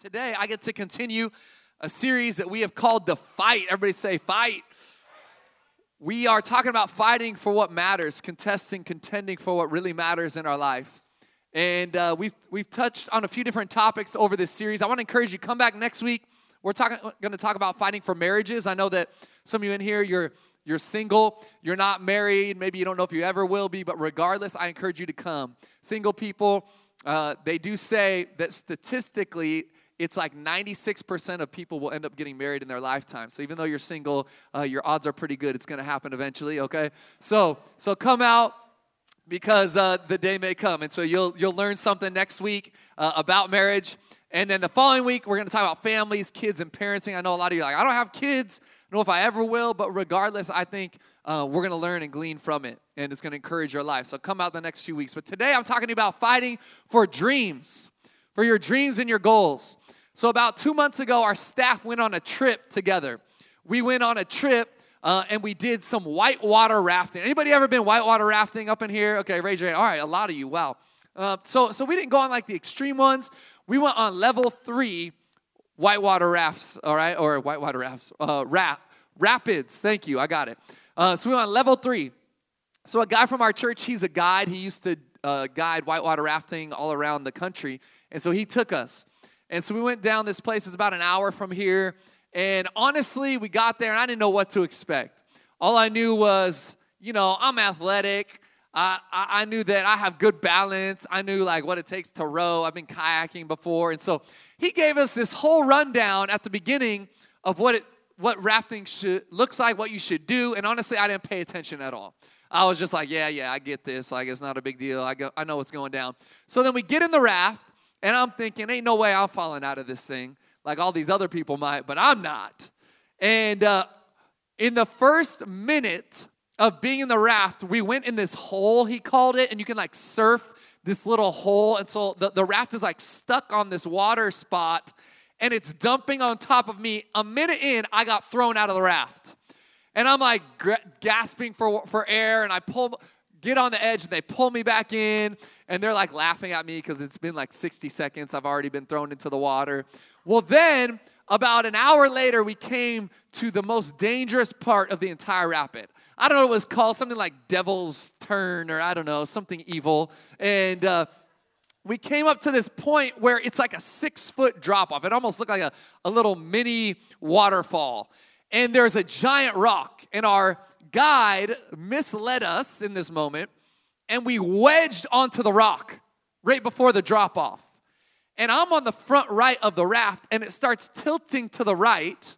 Today, I get to continue a series that we have called The Fight. Everybody say, Fight. We are talking about fighting for what matters, contesting, contending for what really matters in our life. And uh, we've, we've touched on a few different topics over this series. I want to encourage you, come back next week. We're talking, going to talk about fighting for marriages. I know that some of you in here, you're, you're single, you're not married, maybe you don't know if you ever will be, but regardless, I encourage you to come. Single people, uh, they do say that statistically, it's like 96% of people will end up getting married in their lifetime. So even though you're single, uh, your odds are pretty good. It's going to happen eventually. Okay, so so come out because uh, the day may come, and so you'll you'll learn something next week uh, about marriage. And then the following week, we're going to talk about families, kids, and parenting. I know a lot of you are like, I don't have kids. I don't know if I ever will, but regardless, I think uh, we're going to learn and glean from it, and it's going to encourage your life. So come out the next few weeks. But today, I'm talking about fighting for dreams, for your dreams and your goals. So, about two months ago, our staff went on a trip together. We went on a trip uh, and we did some whitewater rafting. Anybody ever been whitewater rafting up in here? Okay, raise your hand. All right, a lot of you. Wow. Uh, so, so we didn't go on like the extreme ones. We went on level three whitewater rafts. All right, or whitewater rafts. Uh, rap, rapids. Thank you. I got it. Uh, so we went on level three. So a guy from our church, he's a guide. He used to uh, guide whitewater rafting all around the country, and so he took us. And so we went down this place, it's about an hour from here. And honestly, we got there and I didn't know what to expect. All I knew was, you know, I'm athletic. I, I, I knew that I have good balance. I knew like what it takes to row. I've been kayaking before. And so he gave us this whole rundown at the beginning of what it what rafting should looks like, what you should do. And honestly, I didn't pay attention at all. I was just like, yeah, yeah, I get this. Like it's not a big deal. I go, I know what's going down. So then we get in the raft and I'm thinking, ain't no way I'm falling out of this thing like all these other people might, but I'm not. And uh, in the first minute of being in the raft, we went in this hole, he called it, and you can like surf this little hole. And so the, the raft is like stuck on this water spot and it's dumping on top of me. A minute in, I got thrown out of the raft. And I'm like gasping for, for air, and I pull, get on the edge, and they pull me back in and they're like laughing at me because it's been like 60 seconds. I've already been thrown into the water. Well, then about an hour later, we came to the most dangerous part of the entire rapid. I don't know what it was called, something like Devil's Turn or I don't know, something evil. And uh, we came up to this point where it's like a six foot drop off. It almost looked like a, a little mini waterfall. And there's a giant rock. And our guide misled us in this moment and we wedged onto the rock right before the drop off. And I'm on the front right of the raft, and it starts tilting to the right.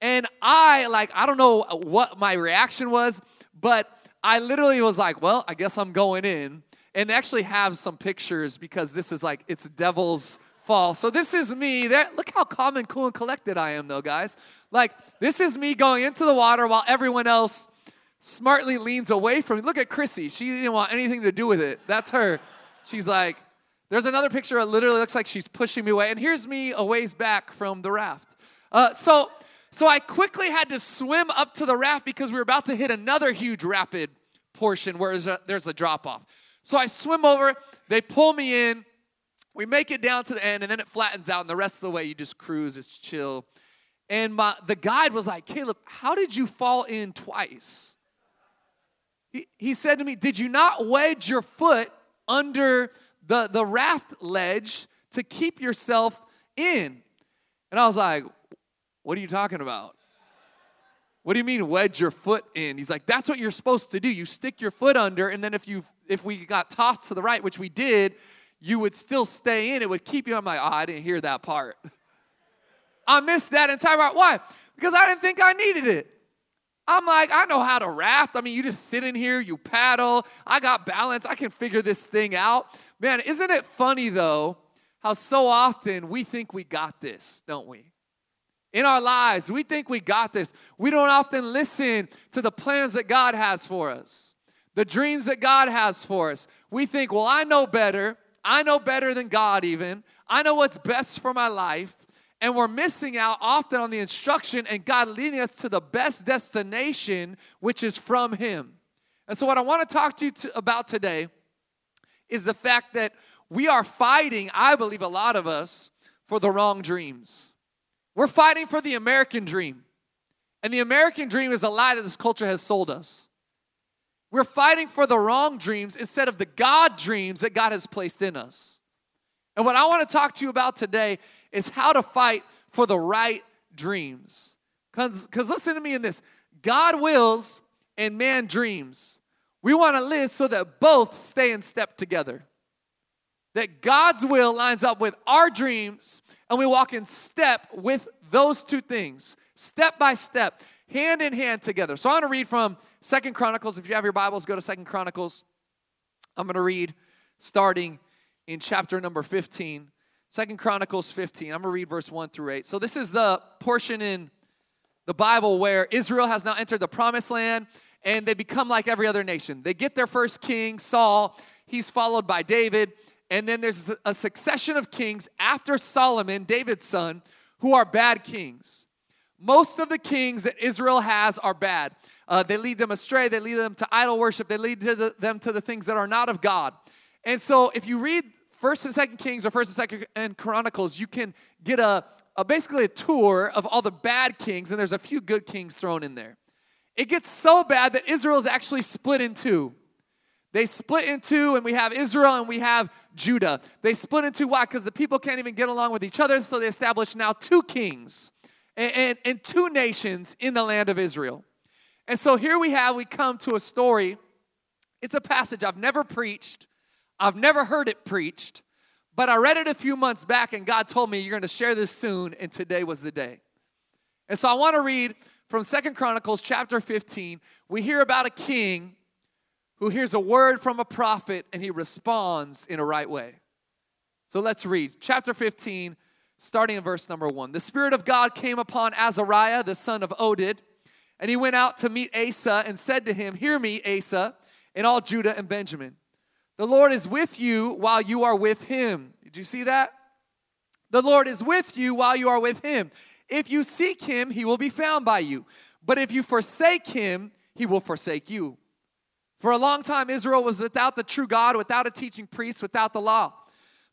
And I, like, I don't know what my reaction was, but I literally was like, well, I guess I'm going in. And they actually have some pictures because this is like, it's devil's fall. So this is me. There, look how calm and cool and collected I am, though, guys. Like, this is me going into the water while everyone else smartly leans away from me. Look at Chrissy. She didn't want anything to do with it. That's her. She's like, there's another picture that literally looks like she's pushing me away. And here's me a ways back from the raft. Uh, so, so I quickly had to swim up to the raft because we were about to hit another huge rapid portion where there's a, there's a drop off. So I swim over, they pull me in, we make it down to the end, and then it flattens out, and the rest of the way you just cruise, it's chill. And my, the guide was like, Caleb, how did you fall in twice? He, he said to me, Did you not wedge your foot under the, the raft ledge to keep yourself in? And I was like, What are you talking about? What do you mean wedge your foot in? He's like, that's what you're supposed to do. You stick your foot under, and then if you if we got tossed to the right, which we did, you would still stay in. It would keep you. I'm like, oh, I didn't hear that part. I missed that entire part. Why? Because I didn't think I needed it. I'm like, I know how to raft. I mean, you just sit in here, you paddle. I got balance. I can figure this thing out. Man, isn't it funny though how so often we think we got this, don't we? In our lives, we think we got this. We don't often listen to the plans that God has for us, the dreams that God has for us. We think, well, I know better. I know better than God, even. I know what's best for my life and we're missing out often on the instruction and God leading us to the best destination, which is from Him. And so, what I want to talk to you to, about today is the fact that we are fighting, I believe a lot of us, for the wrong dreams. We're fighting for the American dream. And the American dream is a lie that this culture has sold us. We're fighting for the wrong dreams instead of the God dreams that God has placed in us. And what I want to talk to you about today is how to fight for the right dreams. Because listen to me in this God wills and man dreams. We want to live so that both stay in step together. That God's will lines up with our dreams, and we walk in step with those two things, step by step, hand in hand together. So I want to read from Second Chronicles. If you have your Bibles, go to Second Chronicles. I'm going to read starting in chapter number 15. Second Chronicles 15. I'm going to read verse 1 through 8. So this is the portion in the Bible where Israel has now entered the promised land and they become like every other nation. They get their first king, Saul. He's followed by David. And then there's a succession of kings after Solomon, David's son, who are bad kings. Most of the kings that Israel has are bad. Uh, they lead them astray, they lead them to idol worship, they lead to the, them to the things that are not of God. And so if you read First and Second Kings or First and Second and Chronicles, you can get a, a basically a tour of all the bad kings, and there's a few good kings thrown in there. It gets so bad that Israel is actually split in two. They split in two, and we have Israel and we have Judah. They split in two. Why? Because the people can't even get along with each other, so they establish now two kings and, and, and two nations in the land of Israel. And so here we have, we come to a story. It's a passage I've never preached, I've never heard it preached, but I read it a few months back, and God told me, You're going to share this soon, and today was the day. And so I want to read from Second Chronicles chapter 15. We hear about a king who hears a word from a prophet and he responds in a right way. So let's read chapter 15, starting in verse number 1. The Spirit of God came upon Azariah, the son of Oded, and he went out to meet Asa and said to him, Hear me, Asa, and all Judah and Benjamin. The Lord is with you while you are with him. Did you see that? The Lord is with you while you are with him. If you seek him, he will be found by you. But if you forsake him, he will forsake you. For a long time, Israel was without the true God, without a teaching priest, without the law.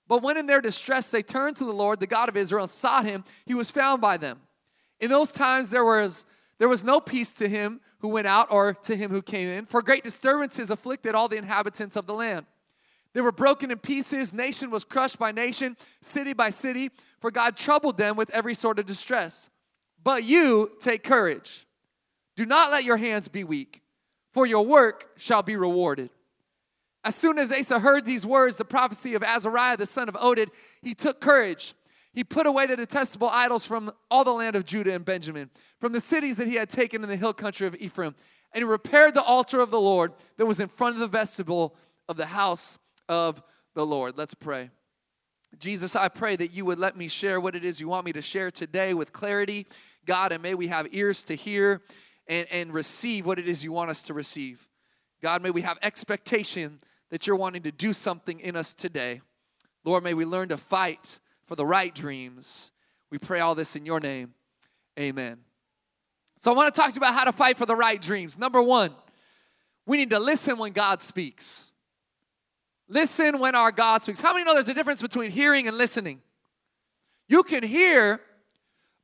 But when in their distress they turned to the Lord, the God of Israel, and sought him, he was found by them. In those times there was there was no peace to him who went out or to him who came in, for great disturbances afflicted all the inhabitants of the land. They were broken in pieces, nation was crushed by nation, city by city, for God troubled them with every sort of distress. But you take courage. Do not let your hands be weak, for your work shall be rewarded. As soon as Asa heard these words, the prophecy of Azariah the son of Oded, he took courage. He put away the detestable idols from all the land of Judah and Benjamin, from the cities that he had taken in the hill country of Ephraim, and he repaired the altar of the Lord that was in front of the vestibule of the house of the Lord. Let's pray. Jesus, I pray that you would let me share what it is you want me to share today with clarity, God, and may we have ears to hear and, and receive what it is you want us to receive. God, may we have expectation that you're wanting to do something in us today. Lord, may we learn to fight for the right dreams. We pray all this in your name. Amen. So I want to talk to you about how to fight for the right dreams. Number one, we need to listen when God speaks. Listen when our God speaks. How many know there's a difference between hearing and listening? You can hear,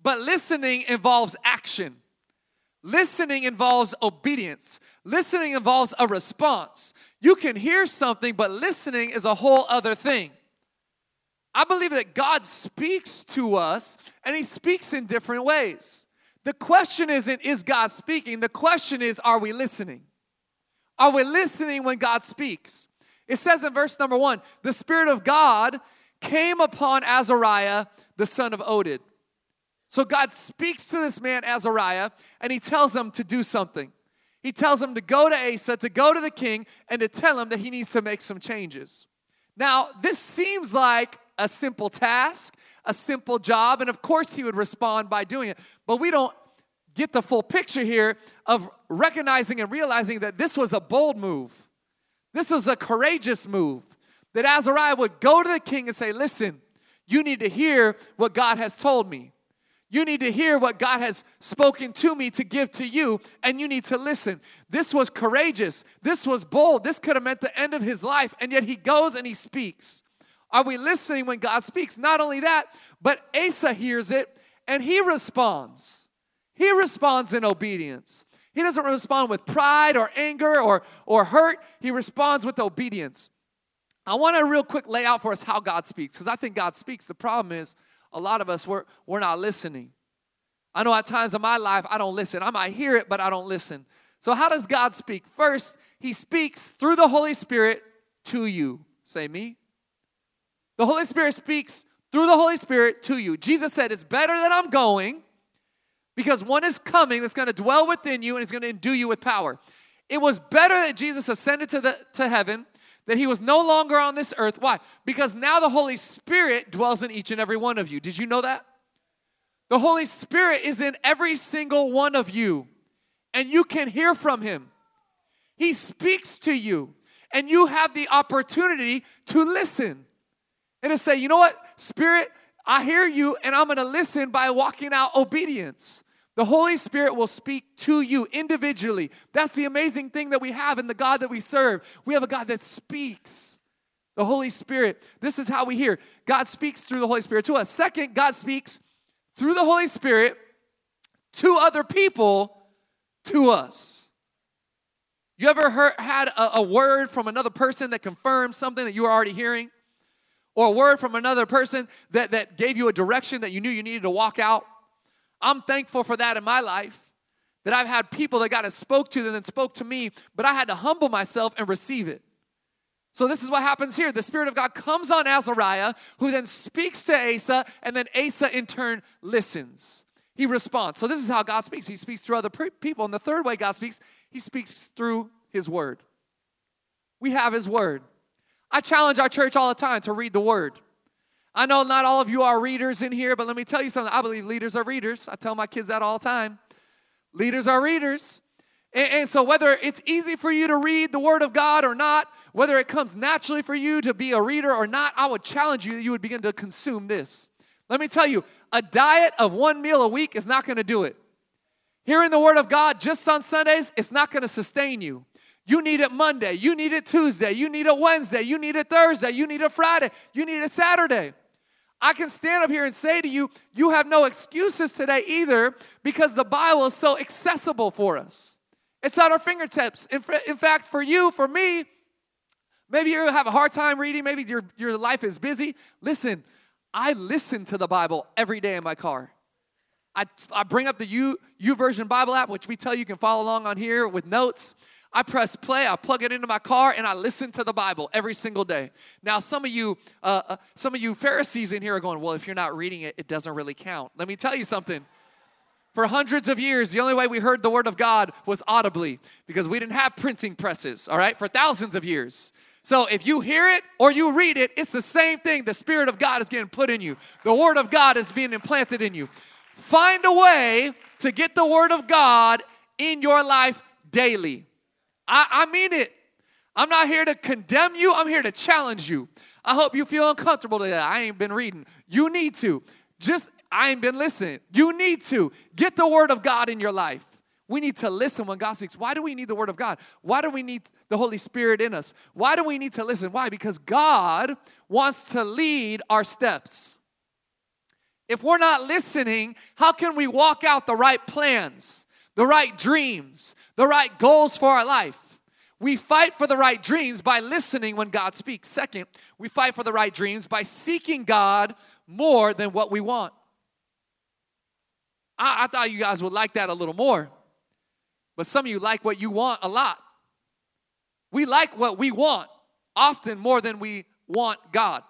but listening involves action. Listening involves obedience. Listening involves a response. You can hear something, but listening is a whole other thing. I believe that God speaks to us and He speaks in different ways. The question isn't, is God speaking? The question is, are we listening? Are we listening when God speaks? It says in verse number one the Spirit of God came upon Azariah, the son of Oded. So God speaks to this man, Azariah, and he tells him to do something. He tells him to go to Asa, to go to the king, and to tell him that he needs to make some changes. Now, this seems like a simple task, a simple job, and of course he would respond by doing it. But we don't get the full picture here of recognizing and realizing that this was a bold move. This was a courageous move that Azariah would go to the king and say, Listen, you need to hear what God has told me. You need to hear what God has spoken to me to give to you, and you need to listen. This was courageous. This was bold. This could have meant the end of his life, and yet he goes and he speaks. Are we listening when God speaks? Not only that, but Asa hears it and he responds. He responds in obedience. He doesn't respond with pride or anger or, or hurt. He responds with obedience. I want to real quick lay out for us how God speaks because I think God speaks. The problem is a lot of us, we're, we're not listening. I know at times in my life, I don't listen. I might hear it, but I don't listen. So, how does God speak? First, He speaks through the Holy Spirit to you. Say me. The Holy Spirit speaks through the Holy Spirit to you. Jesus said, It's better that I'm going because one is coming that's going to dwell within you and is going to endue you with power. It was better that Jesus ascended to, the, to heaven, that he was no longer on this earth. Why? Because now the Holy Spirit dwells in each and every one of you. Did you know that? The Holy Spirit is in every single one of you, and you can hear from him. He speaks to you, and you have the opportunity to listen and to say, you know what, Spirit, I hear you, and I'm gonna listen by walking out obedience. The Holy Spirit will speak to you individually. That's the amazing thing that we have in the God that we serve. We have a God that speaks. The Holy Spirit. This is how we hear. God speaks through the Holy Spirit to us. Second, God speaks through the Holy Spirit to other people to us. You ever heard, had a, a word from another person that confirms something that you were already hearing? Or a word from another person that, that gave you a direction that you knew you needed to walk out? I'm thankful for that in my life. That I've had people that God has spoke to and then spoke to me, but I had to humble myself and receive it. So this is what happens here. The Spirit of God comes on Azariah, who then speaks to Asa, and then Asa in turn listens. He responds. So this is how God speaks. He speaks through other people. And the third way God speaks, He speaks through His Word. We have His Word. I challenge our church all the time to read the Word. I know not all of you are readers in here, but let me tell you something. I believe leaders are readers. I tell my kids that all the time. Leaders are readers. And, and, so, whether it's easy for you to read the Word of God or not, whether it comes naturally for you to be a reader or not, I would challenge you that you would begin to consume this. Let me tell you, a diet of one meal a week is not going to do it. Hearing the Word of God just on Sundays, it's not going to sustain you. You need it Monday, you need it Tuesday, you need it Wednesday, you need it Thursday, you need it Friday, you need it Saturday. I can stand up here and say to you, you have no excuses today either because the Bible is so accessible for us. It's at our fingertips. In, in fact, for you, for me, maybe you have a hard time reading, maybe your, your life is busy. Listen, I listen to the Bible every day in my car. I, I bring up the U, YouVersion Bible app, which we tell you can follow along on here with notes. I press play, I plug it into my car, and I listen to the Bible every single day. Now, some of you, uh, uh, some of you Pharisees in here are going, "Well, if you're not reading it, it doesn't really count." Let me tell you something. For hundreds of years, the only way we heard the word of God was audibly because we didn't have printing presses. All right, for thousands of years. So if you hear it or you read it, it's the same thing. The Spirit of God is getting put in you. The Word of God is being implanted in you. Find a way to get the Word of God in your life daily. I, I mean it. I'm not here to condemn you, I'm here to challenge you. I hope you feel uncomfortable today. I ain't been reading. You need to. Just, I ain't been listening. You need to. Get the word of God in your life. We need to listen when God speaks. Why do we need the Word of God? Why do we need the Holy Spirit in us? Why do we need to listen? Why? Because God wants to lead our steps. If we're not listening, how can we walk out the right plans? The right dreams, the right goals for our life. We fight for the right dreams by listening when God speaks. Second, we fight for the right dreams by seeking God more than what we want. I, I, thought you guys would like that a little more, but some of you like what you want a lot. We like what we want often more than we want God.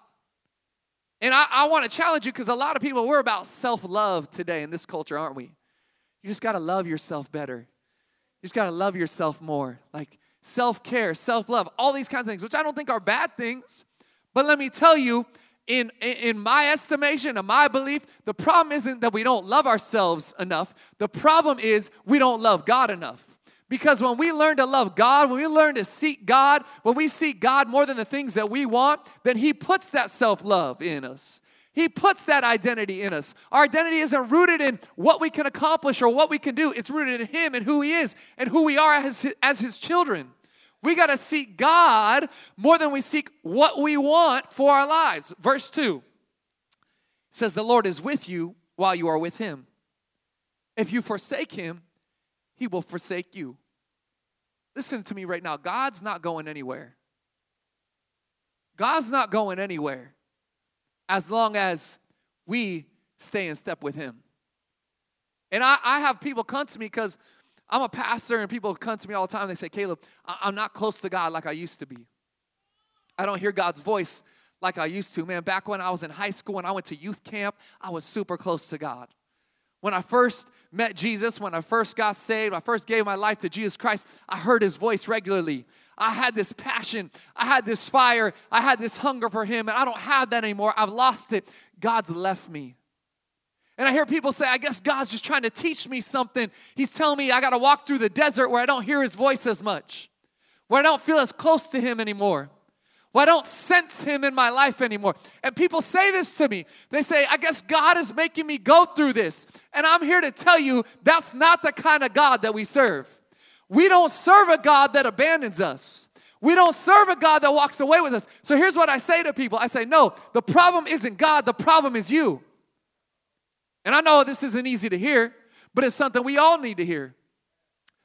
And I, I want to challenge you because a lot of people, we're about self love today in this culture, aren't we? You just got to love yourself better. You just got to love yourself more. Like self care, self love, all these kinds of things, which I don't think are bad things. But let me tell you, in, in my estimation, in my belief, the problem isn't that we don't love ourselves enough. The problem is we don't love God enough. Because when we learn to love God, when we learn to seek God, when we seek God more than the things that we want, then He puts that self love in us. He puts that identity in us. Our identity isn't rooted in what we can accomplish or what we can do. It's rooted in Him and who He is and who we are as His, as his children. We got to seek God more than we seek what we want for our lives. Verse 2 says, The Lord is with you while you are with him. If you forsake him, he will forsake you. Listen to me right now. God's not going anywhere. God's not going anywhere as long as we stay in step with him. And I, I have people come to me because I'm a pastor, and people come to me all the time. They say, Caleb, I'm not close to God like I used to be. I don't hear God's voice like I used to. Man, back when I was in high school and I went to youth camp, I was super close to God. When I first met Jesus, when I first got saved, I first gave my life to Jesus Christ, I heard his voice regularly. I had this passion, I had this fire, I had this hunger for him, and I don't have that anymore. I've lost it. God's left me. And I hear people say, I guess God's just trying to teach me something. He's telling me I got to walk through the desert where I don't hear his voice as much, where I don't feel as close to him anymore, where I don't sense him in my life anymore. And people say this to me. They say, I guess God is making me go through this. And I'm here to tell you that's not the kind of God that we serve. We don't serve a God that abandons us. We don't serve a God that walks away with us. So here's what I say to people I say, no, the problem isn't God, the problem is you. And I know this isn't easy to hear, but it's something we all need to hear.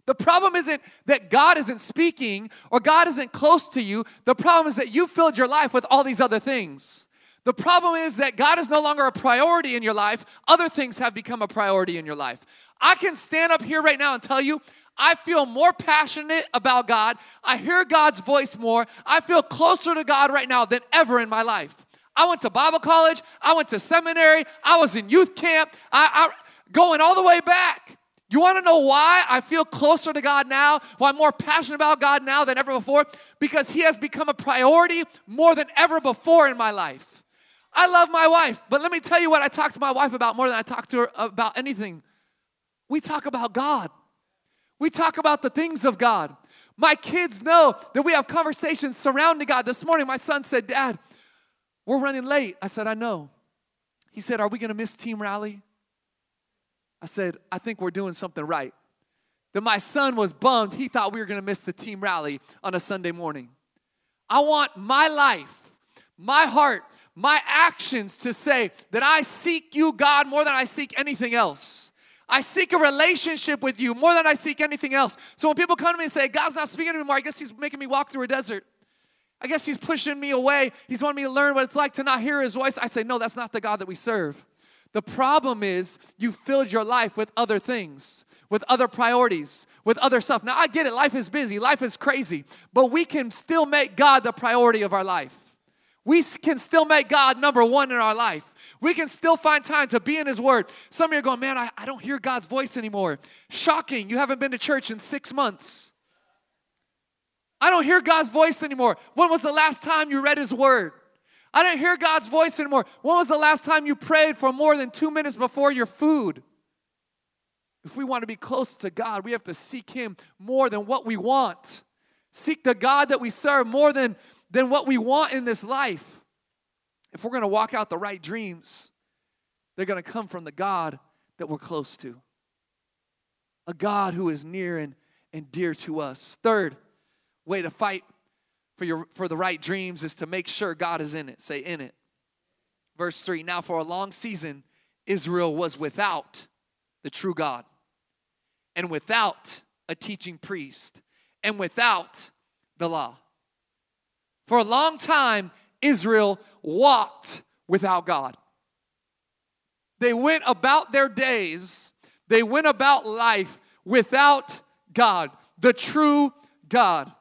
The problem isn't that God isn't speaking or God isn't close to you. The problem is that you filled your life with all these other things. The problem is that God is no longer a priority in your life. Other things have become a priority in your life. I can stand up here right now and tell you, I feel more passionate about God. I hear God's voice more. I feel closer to God right now than ever in my life. I went to Bible college. I went to seminary. I was in youth camp. I, I going all the way back. You want to know why I feel closer to God now? Why I'm more passionate about God now than ever before? Because He has become a priority more than ever before in my life. I love my wife, but let me tell you what I talk to my wife about more than I talk to her about anything. We talk about God. We talk about the things of God. My kids know that we have conversations surrounding God. This morning, my son said, Dad, we're running late. I said, I know. He said, Are we going to miss team rally? I said, I think we're doing something right. Then my son was bummed. He thought we were going to miss the team rally on a Sunday morning. I want my life, my heart, my actions to say that I seek you, God, more than I seek anything else. I seek a relationship with you more than I seek anything else. So when people come to me and say, God's not speaking anymore, I guess He's making me walk through a desert. I guess he's pushing me away. He's wanting me to learn what it's like to not hear his voice. I say, no, that's not the God that we serve. The problem is you filled your life with other things, with other priorities, with other stuff. Now, I get it. Life is busy, life is crazy, but we can still make God the priority of our life. We can still make God number one in our life. We can still find time to be in His Word. Some of you are going, man, I, I don't hear God's voice anymore. Shocking. You haven't been to church in six months. I don't hear God's voice anymore. When was the last time you read His Word? I don't hear God's voice anymore. When was the last time you prayed for more than two minutes before your food? If we want to be close to God, we have to seek Him more than what we want. Seek the God that we serve more than, than what we want in this life. If we're going to walk out the right dreams, they're going to come from the God that we're close to. A God who is near and, and dear to us. Third, way to fight for your for the right dreams is to make sure God is in it. Say in it. Verse 3. Now for a long season Israel was without the true God and without a teaching priest and without the law. For a long time Israel walked without God. They went about their days, they went about life without God, the true God.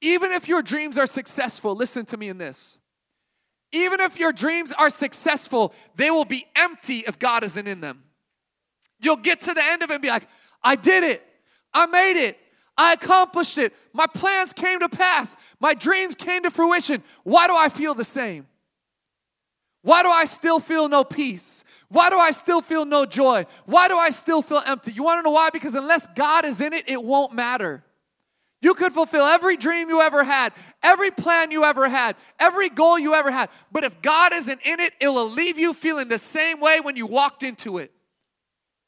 Even if your dreams are successful, listen to me in this. Even if your dreams are successful, they will be empty if God isn't in them. You'll get to the end of it and be like, I did it. I made it. I accomplished it. My plans came to pass. My dreams came to fruition. Why do I feel the same? Why do I still feel no peace? Why do I still feel no joy? Why do I still feel empty? You want to know why? Because unless God is in it, it won't matter. You could fulfill every dream you ever had, every plan you ever had, every goal you ever had. But if God isn't in it, it will leave you feeling the same way when you walked into it.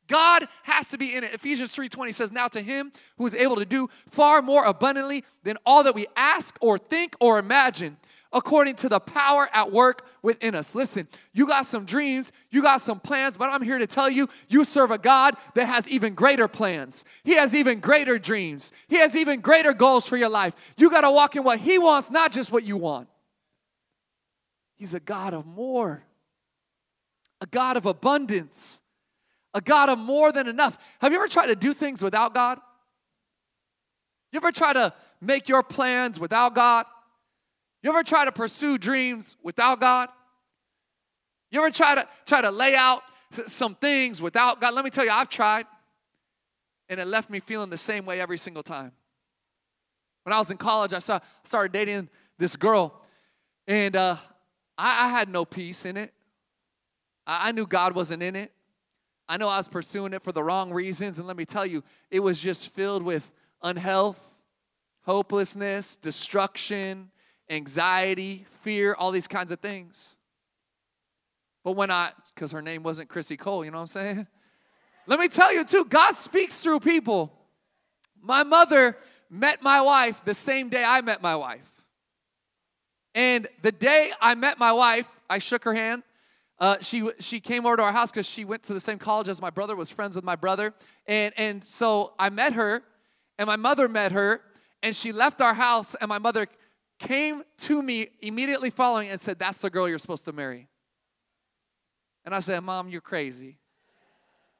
God has to be in it. Ephesians 3:20 says, "Now to him who is able to do far more abundantly than all that we ask or think or imagine, according to the power at work within us." Listen, you got some dreams, you got some plans, but I'm here to tell you, you serve a God that has even greater plans. He has even greater dreams. He has even greater goals for your life. You got to walk in what he wants, not just what you want. He's a God of more. A God of abundance a God of more than enough. Have you ever tried to do things without God? You ever try to make your plans without God? You ever try to pursue dreams without God? You ever try to try to lay out some things without God? Let me tell you, I've tried, and it left me feeling the same way every single time. When I was in college, I saw started dating this girl, and uh, I, I, had no peace in it. I, I knew God wasn't in it. I know I was pursuing it for the wrong reasons, and let me tell you, it was just filled with unhealth, hopelessness, destruction, anxiety, fear, all these kinds of things. But when I, because her name wasn't Chrissy Cole, you know what I'm saying? Let me tell you too, God speaks through people. My mother met my wife the same day I met my wife. And the day I met my wife, I shook her hand uh, she, she came over to our house because she went to the same college as my brother, was friends with my brother. And, and so I met her, and my mother met her, and she left our house, and my mother came to me immediately following and said, That's the girl you're supposed to marry. And I said, Mom, you're crazy.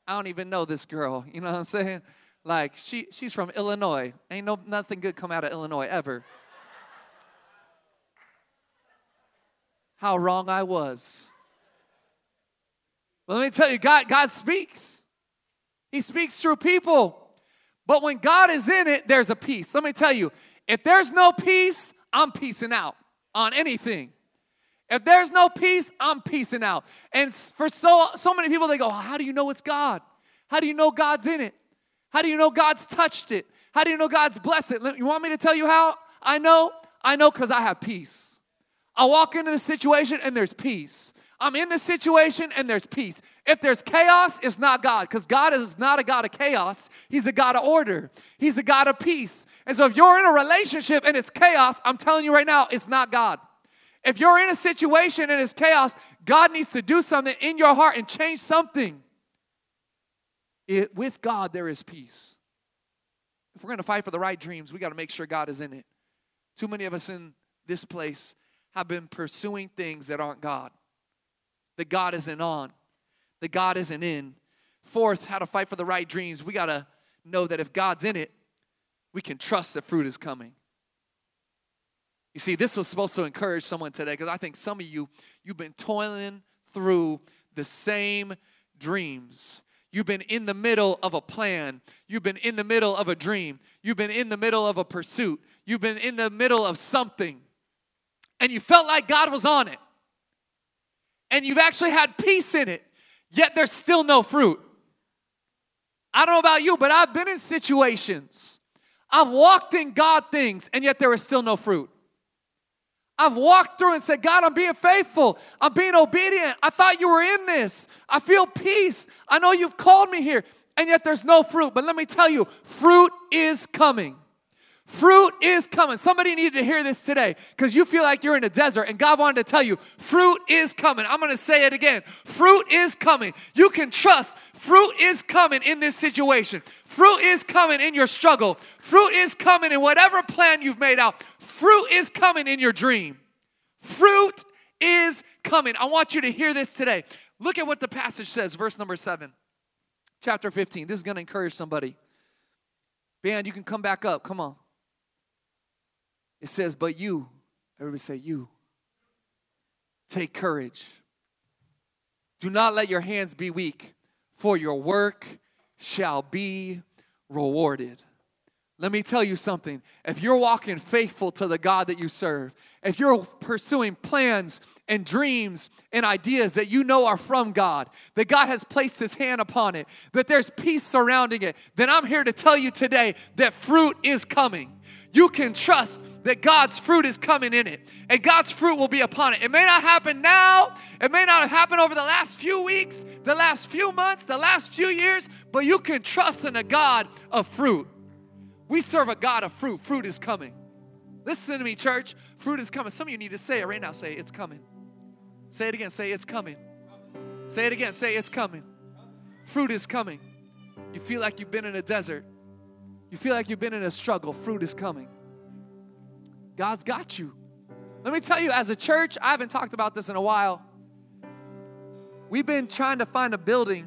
I don't even know this girl. You know what I'm saying? Like, she, she's from Illinois. Ain't no nothing good come out of Illinois ever. How wrong I was. Let me tell you, God, God speaks. He speaks through people. But when God is in it, there's a peace. Let me tell you, if there's no peace, I'm piecing out on anything. If there's no peace, I'm piecing out. And for so so many people, they go, oh, How do you know it's God? How do you know God's in it? How do you know God's touched it? How do you know God's blessed it? You want me to tell you how I know? I know because I have peace. I walk into the situation and there's peace. I'm in this situation and there's peace. If there's chaos, it's not God because God is not a God of chaos. He's a God of order, He's a God of peace. And so if you're in a relationship and it's chaos, I'm telling you right now, it's not God. If you're in a situation and it's chaos, God needs to do something in your heart and change something. It, with God, there is peace. If we're going to fight for the right dreams, we got to make sure God is in it. Too many of us in this place have been pursuing things that aren't God that God isn't on, that God isn't in. Fourth, how to fight for the right dreams. We got to know that if God's in it, we can trust that fruit is coming. You see, this was supposed to encourage someone today because I think some of you, you've been toiling through the same dreams. You've been in the middle of a plan. You've been in the middle of a dream. You've been in the middle of a pursuit. You've been in the middle of something. And you felt like God was on it and you've actually had peace in it, yet there's still no fruit. I don't know about you, but I've been in situations. I've walked in God things, and yet there is still no fruit. I've walked through and said, God, I'm being faithful. I'm being obedient. I thought you were in this. I feel peace. I know you've called me here, and yet there's no fruit. But let me tell you, fruit is coming. Fruit is coming. Somebody needed to hear this today because you feel like you're in a desert and God wanted to tell you, fruit is coming. I'm going to say it again. Fruit is coming. You can trust fruit is coming in this situation. Fruit is coming in your struggle. Fruit is coming in whatever plan you've made out. Fruit is coming in your dream. Fruit is coming. I want you to hear this today. Look at what the passage says, verse number 7, chapter 15. This is going to encourage somebody. Band, you can come back up. Come on. It says, But you, everybody say, You, take courage. Do not let your hands be weak, for your work shall be rewarded. Let me tell you something. If you're walking faithful to the God that you serve, if you're pursuing plans and dreams and ideas that you know are from God, that God has placed his hand upon it, that there's peace surrounding it, then I'm here to tell you today that fruit is coming. You can trust that God's fruit is coming in it and God's fruit will be upon it. It may not happen now, it may not have happened over the last few weeks, the last few months, the last few years, but you can trust in a God of fruit. We serve a God of fruit. Fruit is coming. Listen to me, church. Fruit is coming. Some of you need to say it right now. Say, it's coming. Say it again. Say, it's coming. Say it again. Say, it's coming. Fruit is coming. You feel like you've been in a desert. You feel like you've been in a struggle. Fruit is coming. God's got you. Let me tell you, as a church, I haven't talked about this in a while. We've been trying to find a building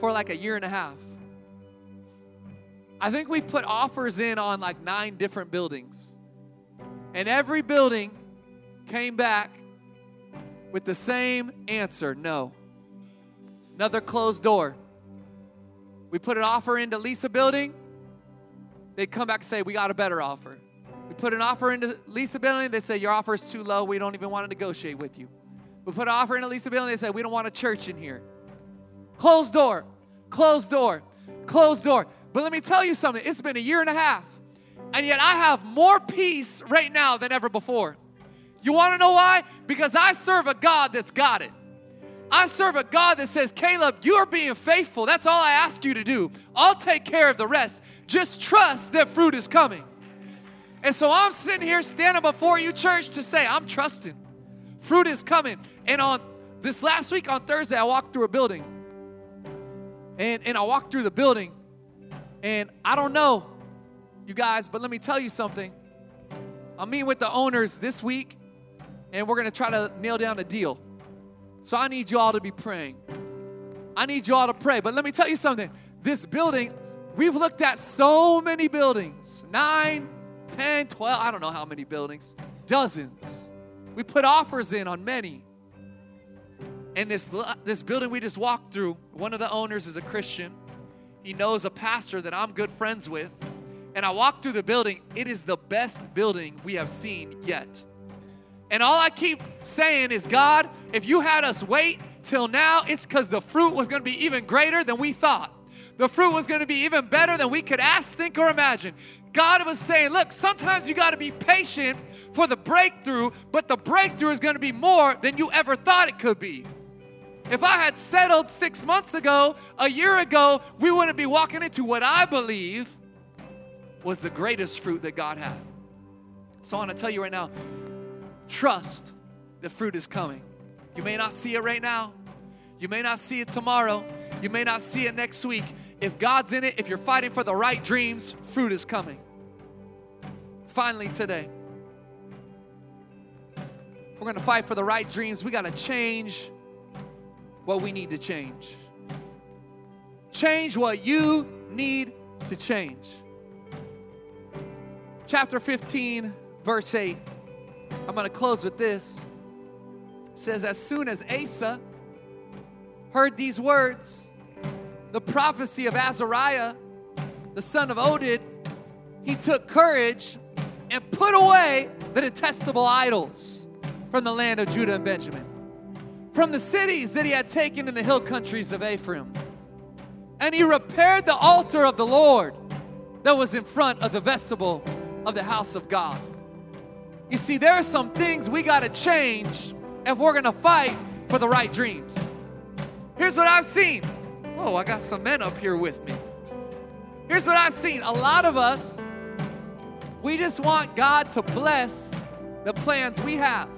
for like a year and a half. I think we put offers in on like nine different buildings. And every building came back with the same answer no. Another closed door. We put an offer in to lease a building, they'd come back and say, We got a better offer. We put an offer into a they say, Your offer is too low, we don't even want to negotiate with you. We put an offer into a they say, We don't want a church in here. Closed door, closed door, closed door. But let me tell you something, it's been a year and a half, and yet I have more peace right now than ever before. You want to know why? Because I serve a God that's got it. I serve a God that says, Caleb, you are being faithful. That's all I ask you to do. I'll take care of the rest. Just trust that fruit is coming. And so I'm sitting here standing before you, church, to say, I'm trusting. Fruit is coming. And on this last week on Thursday, I walked through a building. And, and I walked through the building. And I don't know, you guys, but let me tell you something. I'm meeting with the owners this week, and we're going to try to nail down a deal. So I need you all to be praying. I need you all to pray. But let me tell you something. This building, we've looked at so many buildings nine, 10, 12, I don't know how many buildings, dozens. We put offers in on many. And this, this building we just walked through, one of the owners is a Christian. He knows a pastor that I'm good friends with. And I walked through the building. It is the best building we have seen yet. And all I keep saying is, God, if you had us wait till now, it's because the fruit was going to be even greater than we thought. The fruit was going to be even better than we could ask, think, or imagine. God was saying, look, sometimes you got to be patient for the breakthrough, but the breakthrough is going to be more than you ever thought it could be. If I had settled six months ago, a year ago, we wouldn't be walking into what I believe was the greatest fruit that God had. So I want to tell you right now Trust the fruit is coming. You may not see it right now. You may not see it tomorrow. You may not see it next week. If God's in it, if you're fighting for the right dreams, fruit is coming. Finally, today, if we're going to fight for the right dreams, we got to change what we need to change. Change what you need to change. Chapter 15, verse 8. I'm going to close with this. It says, As soon as Asa heard these words, the prophecy of Azariah, the son of Oded, he took courage put away the detestable idols from the land of Judah and Benjamin, from the cities that he had taken in the hill countries of Ephraim. And he repaired the altar of the Lord that was in front of the vestibule of the house of God. You see, there are some things we got to change if we're going to fight for the right dreams. Here's what I've seen. Oh, I got some men up here with me. Here's what I've seen. A lot of us, we just want God to bless the plans we have.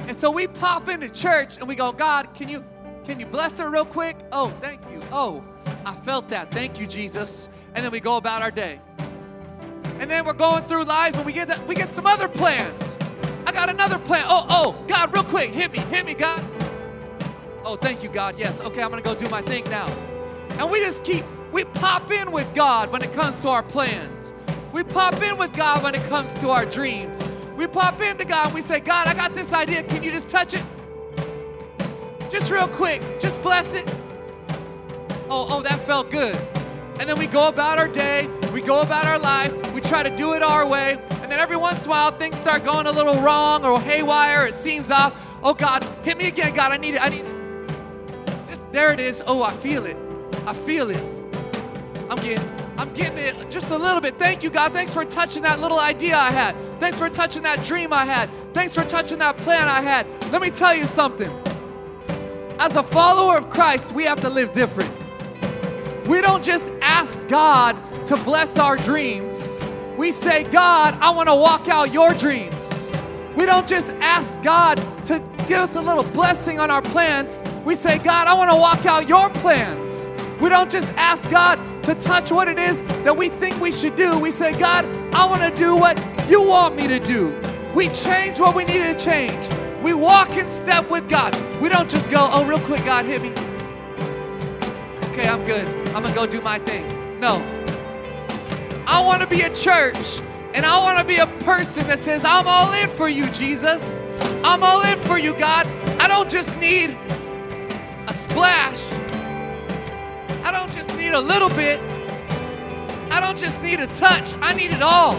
And so we pop into church and we go, God, can you can you bless her real quick? Oh, thank you. Oh, I felt that. Thank you, Jesus. And then we go about our day and then we're going through life and we get that we get some other plans. I got another plan. Oh, oh, God, real quick, hit me, hit me, God. Oh, thank you, God. Yes, okay, I'm gonna go do my thing now. And we just keep, we pop in with God when it comes to our plans. We pop in with God when it comes to our dreams. We pop into God and we say, God, I got this idea. Can you just touch it? Just real quick, just bless it. Oh, oh, that felt good. And then we go about our day, we go about our life, we try to do it our way, and then every once in a while things start going a little wrong or haywire, it seems off. Oh God, hit me again, God, I need it, I need it. Just there it is. Oh, I feel it. I feel it. I'm getting I'm getting it just a little bit. Thank you, God. Thanks for touching that little idea I had. Thanks for touching that dream I had. Thanks for touching that plan I had. Let me tell you something. As a follower of Christ, we have to live different. We don't just ask God to bless our dreams. We say, God, I want to walk out your dreams. We don't just ask God to give us a little blessing on our plans. We say, God, I want to walk out your plans. We don't just ask God to touch what it is that we think we should do. We say, God, I want to do what you want me to do. We change what we need to change. We walk in step with God. We don't just go, oh, real quick, God, hit me. Okay, I'm good. I'm going to go do my thing. No. I want to be a church and I want to be a person that says, I'm all in for you, Jesus. I'm all in for you, God. I don't just need a splash. I don't just need a little bit. I don't just need a touch. I need it all.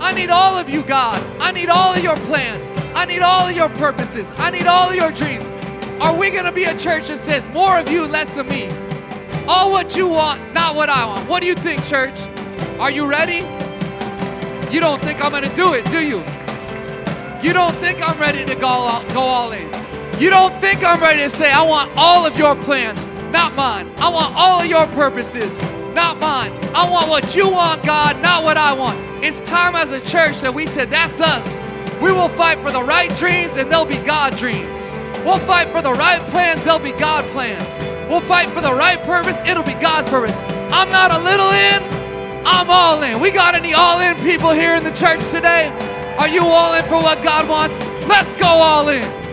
I need all of you, God. I need all of your plans. I need all of your purposes. I need all of your dreams. Are we going to be a church that says more of you, less of me? All what you want, not what I want. What do you think, church? Are you ready? You don't think I'm going to do it, do you? You don't think I'm ready to go all, go all in. You don't think I'm ready to say, I want all of your plans, not mine. I want all of your purposes, not mine. I want what you want, God, not what I want. It's time as a church that we said, That's us. We will fight for the right dreams, and they'll be God dreams. We'll fight for the right plans, they'll be God plans. We'll fight for the right purpose, it'll be God's purpose. I'm not a little in, I'm all in. We got any all in people here in the church today? Are you all in for what God wants? Let's go all in.